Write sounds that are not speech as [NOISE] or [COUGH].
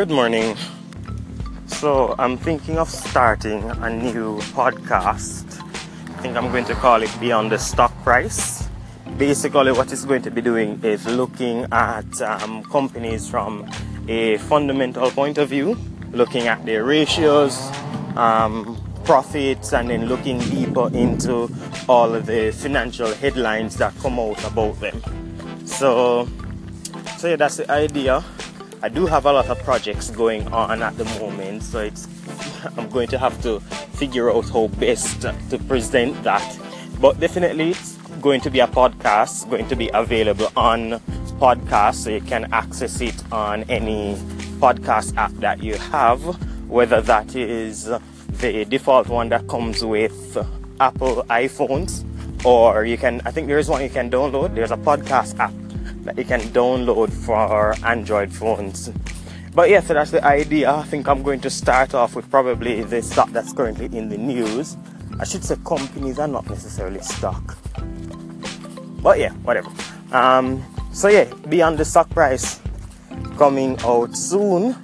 Good morning. So, I'm thinking of starting a new podcast. I think I'm going to call it Beyond the Stock Price. Basically, what it's going to be doing is looking at um, companies from a fundamental point of view, looking at their ratios, um, profits, and then looking deeper into all of the financial headlines that come out about them. So, so yeah, that's the idea. I do have a lot of projects going on at the moment, so it's [LAUGHS] I'm going to have to figure out how best to present that. But definitely, it's going to be a podcast, going to be available on podcast, so you can access it on any podcast app that you have, whether that is the default one that comes with Apple iPhones, or you can. I think there is one you can download. There's a podcast app that you can download for Android phones. But yeah, so that's the idea. I think I'm going to start off with probably the stock that's currently in the news. I should say companies are not necessarily stock. But yeah, whatever. Um, so yeah, beyond the stock price coming out soon.